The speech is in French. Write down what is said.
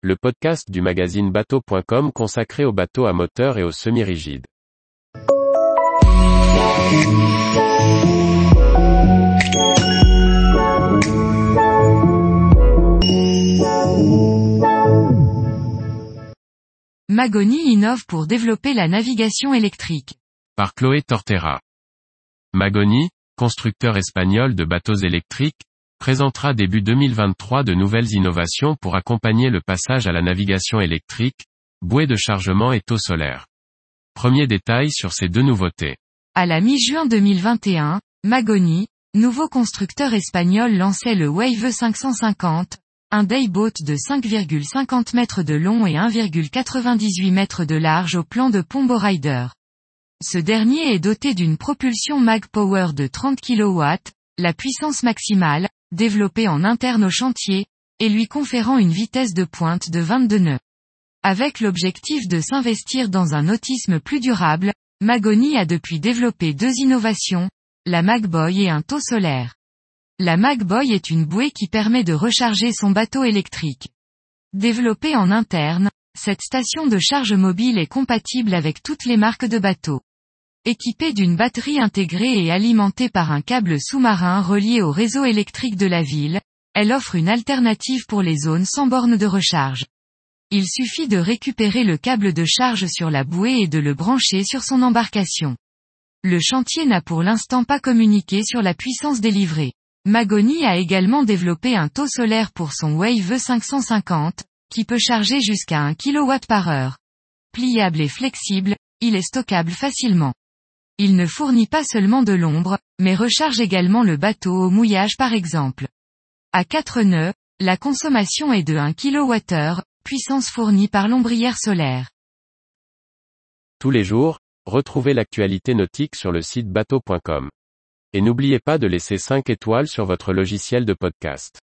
le podcast du magazine bateau.com consacré aux bateaux à moteur et aux semi-rigides. Magoni innove pour développer la navigation électrique. Par Chloé Tortera. Magoni, constructeur espagnol de bateaux électriques, présentera début 2023 de nouvelles innovations pour accompagner le passage à la navigation électrique, bouée de chargement et taux solaire. Premier détail sur ces deux nouveautés. À la mi-juin 2021, Magoni, nouveau constructeur espagnol lançait le Wave 550, un dayboat de 5,50 mètres de long et 1,98 mètres de large au plan de Pombo Rider. Ce dernier est doté d'une propulsion Mag Power de 30 kW, la puissance maximale, développée en interne au chantier, et lui conférant une vitesse de pointe de 22 nœuds. Avec l'objectif de s'investir dans un nautisme plus durable, Magoni a depuis développé deux innovations, la Magboy et un taux solaire. La Magboy est une bouée qui permet de recharger son bateau électrique. Développée en interne, cette station de charge mobile est compatible avec toutes les marques de bateaux. Équipée d'une batterie intégrée et alimentée par un câble sous-marin relié au réseau électrique de la ville, elle offre une alternative pour les zones sans borne de recharge. Il suffit de récupérer le câble de charge sur la bouée et de le brancher sur son embarcation. Le chantier n'a pour l'instant pas communiqué sur la puissance délivrée. Magoni a également développé un taux solaire pour son Wave 550, qui peut charger jusqu'à 1 kW par heure. Pliable et flexible, il est stockable facilement. Il ne fournit pas seulement de l'ombre, mais recharge également le bateau au mouillage par exemple. À 4 nœuds, la consommation est de 1 kWh, puissance fournie par l'ombrière solaire. Tous les jours, retrouvez l'actualité nautique sur le site bateau.com. Et n'oubliez pas de laisser 5 étoiles sur votre logiciel de podcast.